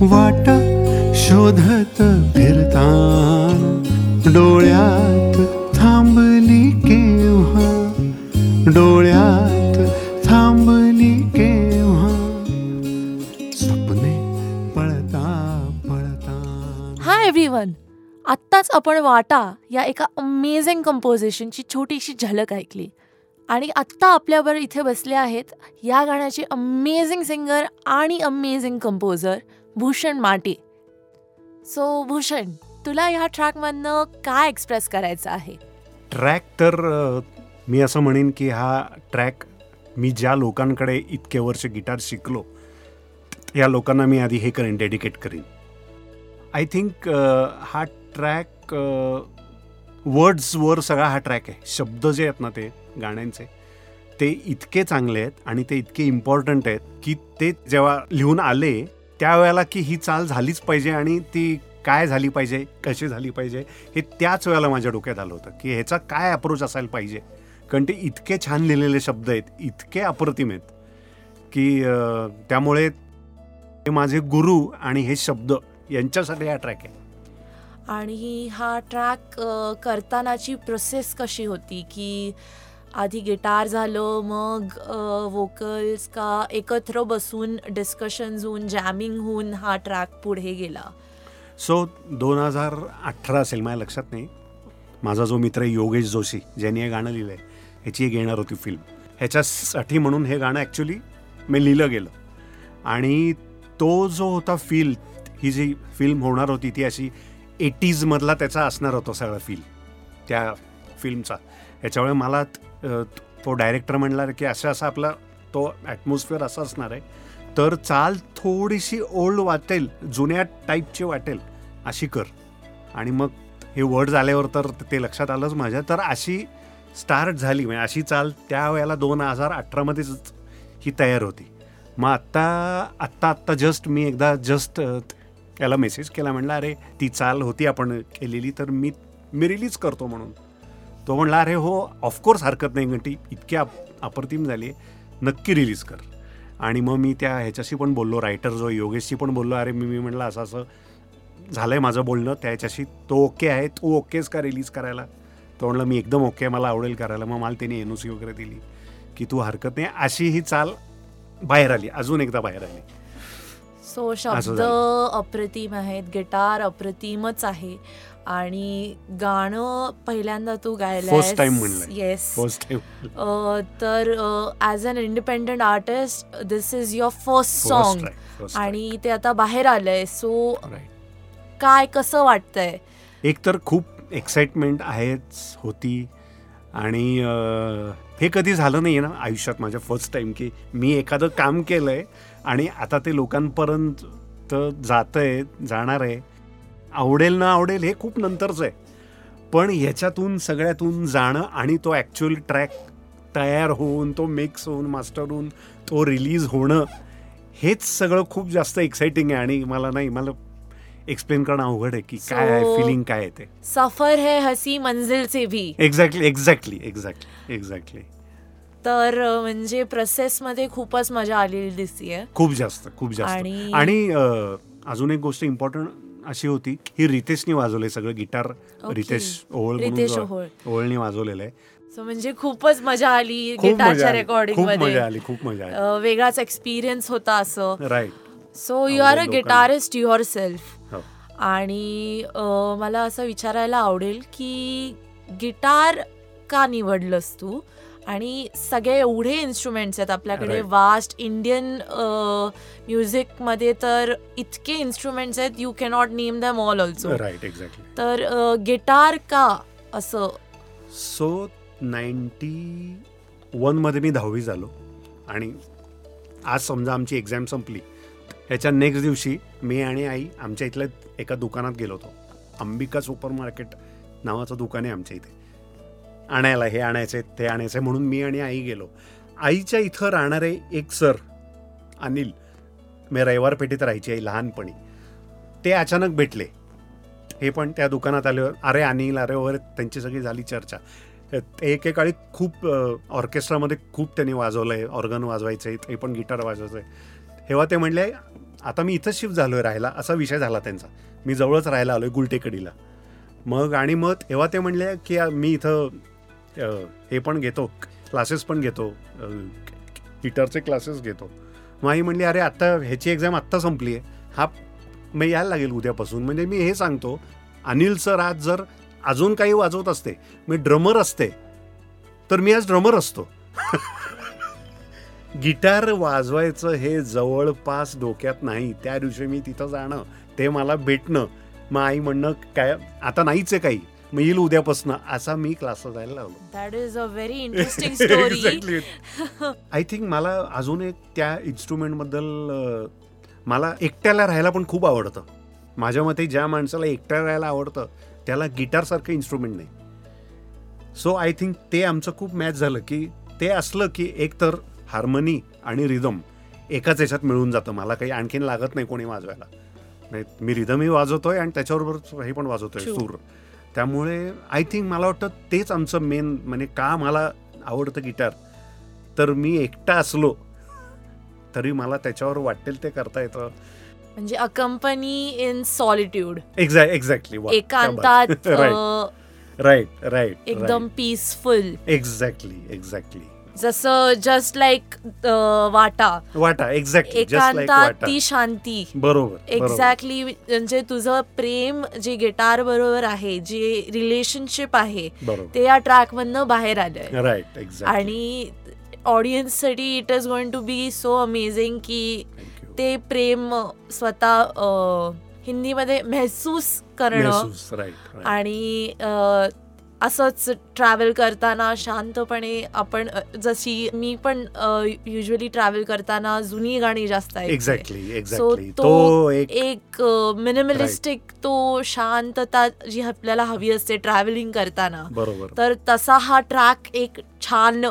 वाट शोधत फिरता. डोळ्यात थांबली केव्हा? डोळ्यात थांबली केव्हा? स्वप्ने पळता पळता. हाय एव्हरीवन आत्ताच आपण वाटा या एका अमेझिंग कंपोजिशनची छोटीशी झलक ऐकली. आणि आत्ता आपल्यावर इथे बसले आहेत या गाण्याचे अमेझिंग सिंगर आणि amazing composer Bhushan Mate. So Bhushan तुला ह्या ट्रॅकमधनं काय एक्सप्रेस करायचं आहे? ट्रॅक तर मी असं म्हणेन की हा ट्रॅक मी ज्या लोकांकडे इतके वर्ष गिटार शिकलो या लोकांना मी आधी हे करेन डेडिकेट करीन. आय थिंक हा ट्रॅक वर्ड्सवर सगळा हा ट्रॅक आहे. शब्द जे आहेत ना ते गाण्यांचे ते इतके चांगले आहेत आणि ते इतके इम्पॉर्टंट आहेत की ते जेव्हा लिहून आले त्यावेळेला की ही चाल झालीच पाहिजे आणि ती काय झाली पाहिजे कशी झाली पाहिजे हे त्याच वेळेला माझ्या डोक्यात आलं होतं की ह्याचा काय अप्रोच असायला पाहिजे. कारण ते इतके छान लिहिलेले शब्द आहेत इतके अप्रतिम आहेत की त्यामुळे हे माझे गुरु आणि हे शब्द यांच्यासाठी हा ट्रॅक आहे. आणि हा ट्रॅक करतानाची प्रोसेस कशी होती की आधी गिटार झालं मग वोकल्स का एकत्र बसून डिस्कशन्स होऊन जॅमिंग होऊन हा ट्रॅक पुढे गेला. सो दोन हजार अठरा असेल माझ्या लक्षात नाही. माझा जो मित्र योगेश जोशी ज्यांनी हे गाणं लिहिलं आहे ह्याची एक येणार होती फिल्म ह्याच्यासाठी म्हणून हे गाणं ॲक्च्युली मी लिहिलं गेलं. आणि तो जो होता फील ही जी फिल्म होणार होती ती अशी एटीजमधला त्याचा असणार होता सगळा फील त्या फिल्मचा ह्याच्यामुळे मला तो डायरेक्टर म्हणला की असं असं आपला तो ॲटमॉस्फिअर असा असणार आहे. तर चाल थोडीशी ओल्ड वाटेल जुन्या टाईपची वाटेल अशी कर. आणि मग हे वर्ड झाल्यावर तर ते लक्षात आलंच माझ्या. तर अशी स्टार्ट झाली. म्हणजे अशी चाल त्यावेळेला दोन हजार अठरामध्येच ही तयार होती. मग आत्ता आत्ता आत्ता जस्ट मी एकदा जस्ट त्याला मेसेज केला. म्हणला अरे ती चाल होती आपण केलेली तर मी मी रिलीज करतो म्हणून. तो म्हणला अरे हो ऑफकोर्स हरकत नाही कारण ती इतकी अप अप्रतिम झाली नक्की रिलीज कर. आणि मग मी त्या ह्याच्याशी पण बोललो रायटर जो योगेशशी पण बोललो अरे मी मी म्हणलं असं असं झालं आहे माझं बोलणं त्याच्याशी तो ओके आहे तू ओकेच का रिलीज करायला? तो म्हणलं मी एकदम ओके आहे, मला आवडेल करायला. मग मला त्याने एन ओ सी वगैरे दिली की तू हरकत नाही अशी ही चाल बाहेर आली अजून एकदा बाहेर आली. सो शब्द. अप्रतिम आहेत गिटार अप्रतिमच आहे. आणि गाणं पहिल्यांदा तू म्हणलंय. येस तर as an independent artist this is your first song आणि ते आता बाहेर आलंय सो काय कसं वाटतंय? एक तर खूप एक्साइटमेंट आहेच होती. आणि हे कधी झालं नाही ना आयुष्यात माझ्या फर्स्ट टाइम की मी एखादं काम केलं आहे आणि आता ते लोकांपर्यंत जातं आहे जाणार आहे. आवडेल ना आवडेल हे खूप नंतरचं आहे. पण ह्याच्यातून सगळ्यातून जाणं आणि तो ॲक्च्युअल ट्रॅक तयार होऊन तो मिक्स होऊन मास्टर होऊन तो रिलीज होणं हेच सगळं खूप जास्त एक्साइटिंग आहे आणि मला नाही मला एक्सप्लेन करणं अवघड आहे की काय आहे फिलिंग काय आहे ते. सफर है हसी मंजिल से भी. एक्झॅक्टली एक्झॅक्टली एक्झॅक्टली एक्झॅक्टली तर म्हणजे प्रोसेसमध्ये खूपच मजा आलेली दिसतीये. खूप जास्त खूप जास्त. आणि- अजून एक गोष्ट इम्पॉर्टंट अशी होती ही रितेशने वाजवले सगळं गिटार. रितेश ओवळ. ओवळने वाजवलेलं आहे सो म्हणजे खूपच मजा आली गिटारच्या रेकॉर्डिंगमध्ये. खूप मजा आली. वेगळाच एक्सपिरियन्स होता असं. Right so you are a guitarist yourself आणि मला असं विचारायला आवडेल की गिटार का निवडलंस तू? आणि सगळे एवढे इन्स्ट्रुमेंट्स आहेत आपल्याकडे. वास्ट इंडियन म्युझिकमध्ये तर इतके इन्स्ट्रुमेंट्स आहेत you cannot name them all also right exactly तर गिटार का असं? सो नाईन्टी वनमध्ये मी दहावी झालो. आणि आज समजा आमची एक्झाम संपली ह्याच्या नेक्स्ट दिवशी मी आणि आई आमच्या इथल्या एका दुकानात गेलो होतो. अंबिका सुपर मार्केट नावाचं दुकान आहे आमच्या इथे. आणायला हे आणायचे ते आणायचे म्हणून मी आणि आई गेलो. आईच्या इथं राहणारे एक सर अनिल मी रविवार पेठेत राहायची आई लहानपणी. ते अचानक भेटले. हे पण त्या दुकानात आले. अरे अनिल अरे वगैरे त्यांची सगळी झाली चर्चा. एकेकाळी खूप ऑर्केस्ट्रामध्ये खूप त्यांनी वाजवलं आहे ऑर्गन वाजवायचे ते पण गिटार वाजवायचं. तेव्हा ते म्हणले आता मी इथं शिफ्ट झालोय राहायला असा विषय झाला त्यांचा. मी जवळच राहायला आलोय गुलटेकडीला. मग आणि मग तेव्हा ते म्हणले की मी इथं हे पण घेतो क्लासेस पण घेतो गिटारचे क्लासेस घेतो. मग आई म्हणली अरे आत्ता ह्याची एक्झाम आत्ता संपली आहे. हा मग यायला लागेल उद्यापासून. म्हणजे मी हे सांगतो अनिल सर आज जर अजून काही वाजवत असते मी ड्रमर असते तर मी आज ड्रमर असतो. गिटार वाजवायचं हे जवळपास डोक्यात नाही त्या दिवशी मी तिथं जाणं ते मला भेटणं. मग आई म्हणणं काय आता नाहीच आहे काही. मग येईल उद्यापासनं असा मी क्लासला जायला लागलो that is a very interesting story exactly I think मला अजून एक त्या इन्स्ट्रुमेंटबद्दल अं, मला एकट्याला राहायला पण खूप आवडतं. माझ्या मते ज्या माणसाला एकट्या राहायला आवडतं त्याला गिटारसारखं इन्स्ट्रुमेंट नाही. सो आय थिंक ते आमचं खूप मॅच झालं की ते असलं की एक तर हार्मनी आणि रिदम एकाच याच्यात मिळून जातं. मला काही आणखीन लागत नाही कोणी वाजवायला. नाही मी रिदमही वाजवतोय आणि त्याच्याबरोबर हे पण वाजवतोय. सूर. त्यामुळे आय थिंक मला वाटतं तेच आमचं मेन म्हणजे का मला आवडतं गिटार तर मी एकटा असलो तरी मला त्याच्यावर वाटेल ते करता येतं. म्हणजे a company in solitude exact exactly एकांतात राईट राईट राईट एकदम पीसफुल एक्झॅक्टली एक्झॅक्टली जसं जस्ट लाईक वाटा. वाटा एक्झॅक्टली एकांतात ती शांती. बरोबर. एक्झॅक्टली म्हणजे तुझं प्रेम जे गिटार बरोबर आहे जे रिलेशनशिप आहे ते या ट्रॅक मधनं बाहेर आलंय. राईट आणि ऑडियन्ससाठी it is going to be so amazing की ते प्रेम स्वतः हिंदीमध्ये महसूस करणं आणि असंच ट्रॅव्हल करताना शांतपणे आपण जशी मी पण युजली ट्रॅव्हल करताना जुनी गाणी जास्त ऐकते. एक्झॅक्टली सो तो एक मिनिमलिस्टिक तो शांतता जी आपल्याला हवी असते ट्रॅव्हलिंग करताना. बरोबर. तर तसा हा ट्रॅक एक छान.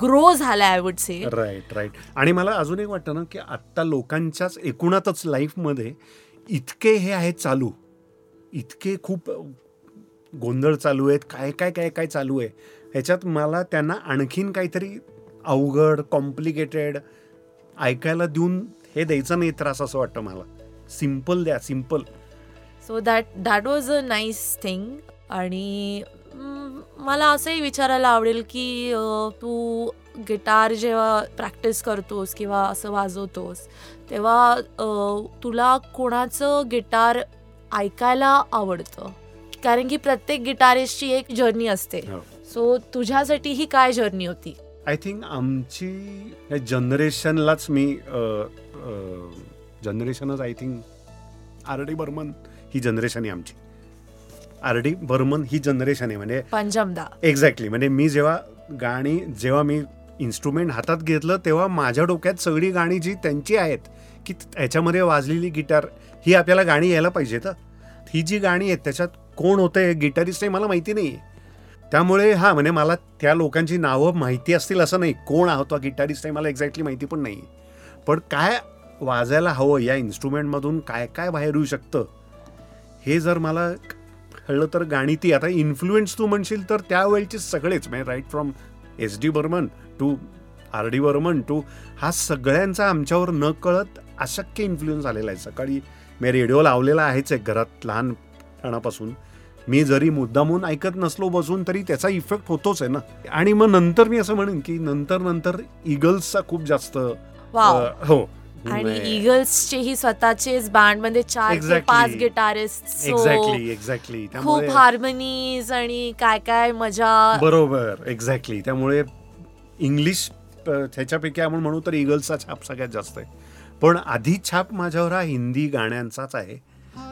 ग्रो झाला I would say right right आणि मला अजून एक वाटतं ना की आत्ता लोकांच्याच एकूणातच लाईफमध्ये इतके हे आहेत चालू. इतके खूप गोंधळ चालू आहेत काय काय काय काय चालू आहे ह्याच्यात मला त्यांना आणखीन काहीतरी अवघड कॉम्प्लिकेटेड ऐकायला देऊन हे द्यायचं नाही त्रास असं वाटतं मला. सिंपल द्या simple so that that was a nice thing आणि मला असंही विचारायला आवडेल की तू गिटार जेव्हा प्रॅक्टिस करतोस किंवा असं वाजवतोस तेव्हा तुला कोणाचं गिटार ऐकायला आवडतं? कारण की प्रत्येक गिटारिस्टची एक जर्नी असते. हो. सो तुझ्यासाठी ही काय जर्नी होती? आय थिंक आमची या जनरेशनलाच मी जनरेशनच I think R D Burman he generation आहे आमची. आर डी बर्मन ही जनरेशन आहे म्हणजे पंजमदा एक्झॅक्टली म्हणजे मी जेव्हा गाणी जेव्हा मी इन्स्ट्रुमेंट हातात घेतलं तेव्हा माझ्या डोक्यात सगळी गाणी जी त्यांची आहेत की ह्याच्यामध्ये वाजलेली गिटार ही आपल्याला गाणी यायला पाहिजे तर ही जी गाणी आहेत त्याच्यात कोण होतं गिटारिस्ट हे मला माहिती नाही त्यामुळे हा म्हणजे मला त्या लोकांची नावं माहिती असतील असं नाही. कोण होता गिटारिस्ट आहे मला एक्झॅक्टली माहिती पण नाही पण काय वाजायला हवं या इन्स्ट्रुमेंटमधून काय काय बाहेर येऊ शकतं? हे जर मला कळलं तर गाणी ती. आता इन्फ्लुएन्स तू म्हणशील तर त्यावेळचे सगळेच म्हणजे right from S D Burman to R D Burman to हा सगळ्यांचा आमच्यावर न कळत अशक्य इन्फ्लुएन्स आलेला आहे. सकाळी मी रेडिओ लावलेला आहेच आहे घरात लहान लहानपणापासून मी जरी मुद्दामून ऐकत नसलो बसून तरी त्याचा इफेक्ट होतोच आहे ना. आणि मग नंतर मी असं म्हणेन की नंतर नंतर इगल्सचा खूप जास्त हो. आणि म्हणजे- इगल्सचे ही स्वतःचेच बँडमध्ये चार ते Exactly. पाच गिटारिस्ट एक्झॅक्टली एक्झॅक्टली खूप हार्मनीज आणि काय काय मजा. बरोबर एक्झॅक्टली त्यामुळे इंग्लिश अ, ह्याच्यापैकी आपण म्हणू तर इगल्सचा छाप सगळ्यात जास्त आहे. पण आधी छाप माझ्यावर हा हिंदी गाण्यांचाच आहे.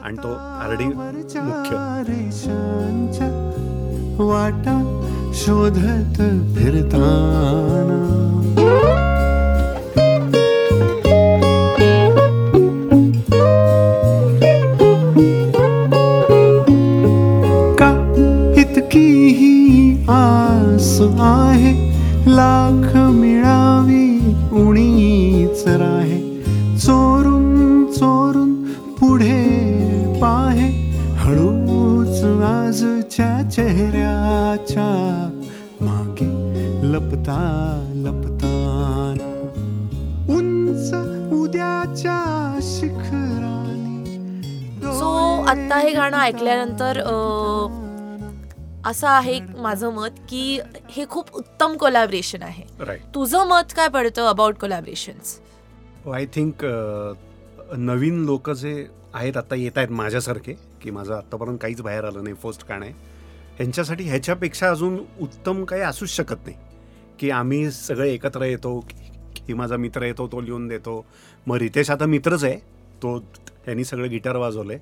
आणि तो आरडी मुख्य. वाटा शोधत फिरताना. लपता लपताना उंच उद्याच्या आत्ता हे गाणं ऐकल्यानंतर अं, असं आहे माझं मत की हे खूप उत्तम कोलॅबरेशन आहे. राईट तुझं मत काय पडतं अबाउट कोलॅबरेशन्स आय थिंक नवीन लोक जे आहेत आता येत आहेत माझ्यासारखे की माझं आत्तापर्यंत काहीच बाहेर आलं नाही फर्स्ट गाणं आहे ह्यांच्यासाठी ह्याच्यापेक्षा अजून उत्तम काही असूच शकत नाही. की आम्ही सगळे एकत्र येतो की माझा मित्र येतो तो लिहून देतो. मग रितेश आता मित्रच आहे. तो त्यांनी सगळे गिटार वाजवलं. आहे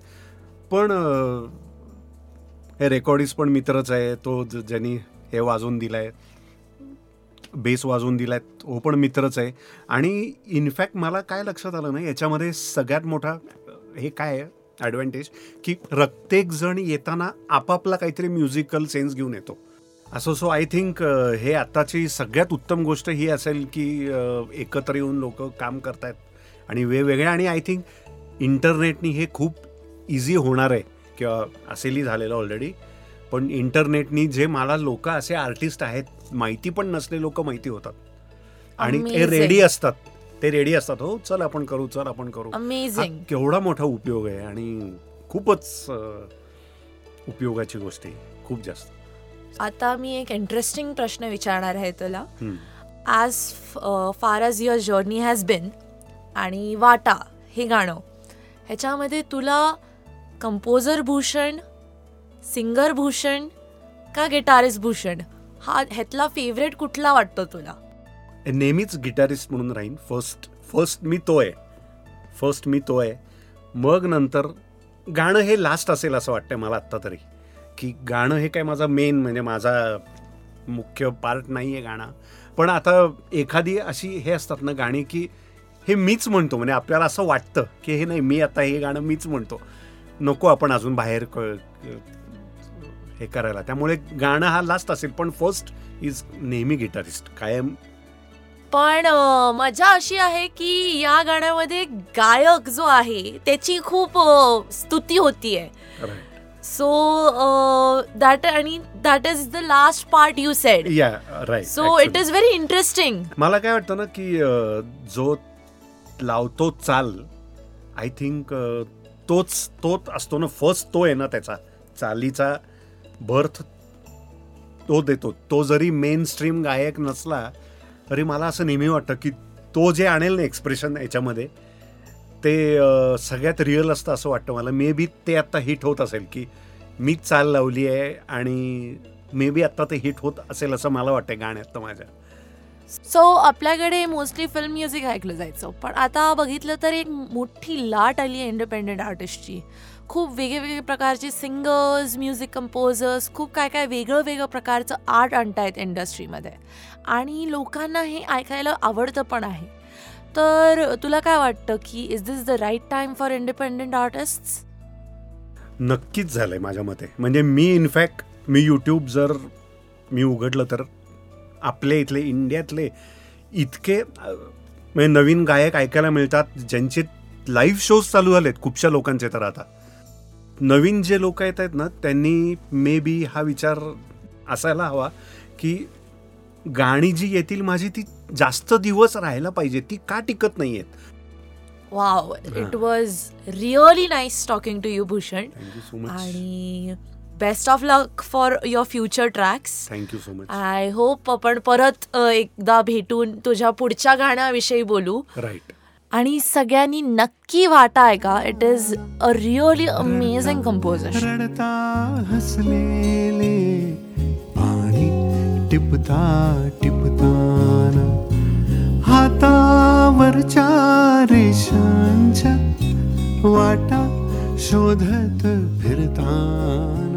पण हे रेकॉर्डिस्ट पण मित्रच आहे. तो ज- ज्यांनी हे वाजवून दिलं आहे बेस वाजवून दिलाय तो पण मित्रच आहे. आणि इनफॅक्ट मला काय लक्षात आलं ना याच्यामध्ये सगळ्यात मोठा हे काय आहे? ॲडव्हान्टेज की प्रत्येक जण येताना आपापला काहीतरी म्युझिकल सेन्स घेऊन येतो. असं सो आय थिंक हे आत्ताची सगळ्यात उत्तम गोष्ट ही असेल की एकत्र येऊन लोक काम करतायत आणि वेगवेगळ्या आणि आय थिंक इंटरनेटनी हे खूप इझी होणार आहे. किंवा असेलही झालेलं ऑलरेडी पण इंटरनेटनी जे मला लोक असे आर्टिस्ट आहेत माहिती पण नसले लोक माहिती होतात. आणि ते. रेडी असतात. ते रेडी असतात. हो चल आपण करू चल आपण करू. केवढा मोठा उपयोग आहे आणि खूपच उपयोगाची गोष्ट आहे. खूप जास्त. आता मी एक इंटरेस्टिंग प्रश्न विचारणार आहे तुला. As far as your journey has been आणि वाटा हे गाणं ह्याच्यामध्ये तुला कंपोजर भूषण सिंगर भूषण का गिटारिस्ट भूषण हा ह्यातला फेवरेट कुठला वाटतो तुला? नेहमीच गिटारिस्ट म्हणून राहीन. फर्स्ट फर्स्ट मी तो आहे. फर्स्ट मी तो आहे. मग नंतर गाणं हे लास्ट असेल असं वाटतंय मला आत्ता तरी. की गाणं हे काय माझा मेन म्हणजे माझा मुख्य पार्ट नाही आहे गाणं. पण आता एखादी अशी हे असतात ना गाणी की हे मीच म्हणतो म्हणजे आपल्याला असं वाटतं की हे नाही मी आता हे गाणं मीच म्हणतो. नको आपण अजून बाहेर क- हे करायला. त्यामुळे गाणं हा लास्ट असेल पण फर्स्ट इज नेहमी गिटारिस्ट कायम. पण मजा अशी आहे की या गाण्यामध्ये गायक जो आहे त्याची खूप स्तुती होतीये. सो दॅट आणि that is the last part you said yeah right so it is very interesting मला काय वाटतं ना की जो लावतो चाल आय थिंक तोच तोच असतो ना फर्स्ट तो आहे ना त्याचा. चालीचा बर्थ तो देतो. तो जरी मेन स्ट्रीम गायक नसला तरी मला असं नेहमी वाटतं की तो जे आणेल ना एक्सप्रेशन याच्यामध्ये ते सगळ्यात रिअल असतं असं वाटतं मला. मे बी ते आत्ता हिट होत असेल की मी चाल लावली आहे आणि मे बी आत्ता ते हिट होत असेल असं मला वाटतं गाण्यात माझ्या. सो आपल्याकडे मोस्टली फिल्म म्युझिक ऐकलं जायचं. पण आता बघितलं तर एक मोठी लाट आली आहे इंडिपेंडेंट आर्टिस्टची खूप वेगवेगळे प्रकारचे सिंगर्स म्युझिक कंपोजर्स खूप काय काय वेगळं वेगळं प्रकारचं आर्ट आणतायत इंडस्ट्रीमध्ये आणि लोकांना हे ऐकायला आवडतं पण आहे. तर तुला काय वाटतं की is this the right time for independent artist नक्कीच झालंय माझ्या मते. म्हणजे मी इनफॅक्ट मी यूट्यूब जर मी उघडलं तर आपले इथले इंडियातले इतके म्हणजे नवीन गायक ऐकायला मिळतात ज्यांचे लाईव्ह शोज चालू झालेत खूपशा लोकांचे तर आता. नवीन जे लोक येत आहेत ना त्यांनी मे बी हा विचार असायला हवा की गाणी जी येतील माझी ती जास्त दिवस राहायला पाहिजे ती का टिकत नाही आहेत wow it was really nice talking to you Bhushan. Thank you so much आणि best of luck for your future tracks thank you so much I hope आपण परत एकदा भेटून तुझ्या पुढच्या गाण्याविषयी बोलू. राईट आणि सगळ्यांनी नक्की वाटा ऐका. It is a really amazing composer रडता हसलेले पाणी टिपता टिपताना हातावरच्या रेषांच्या वाटा शोधत फिरताना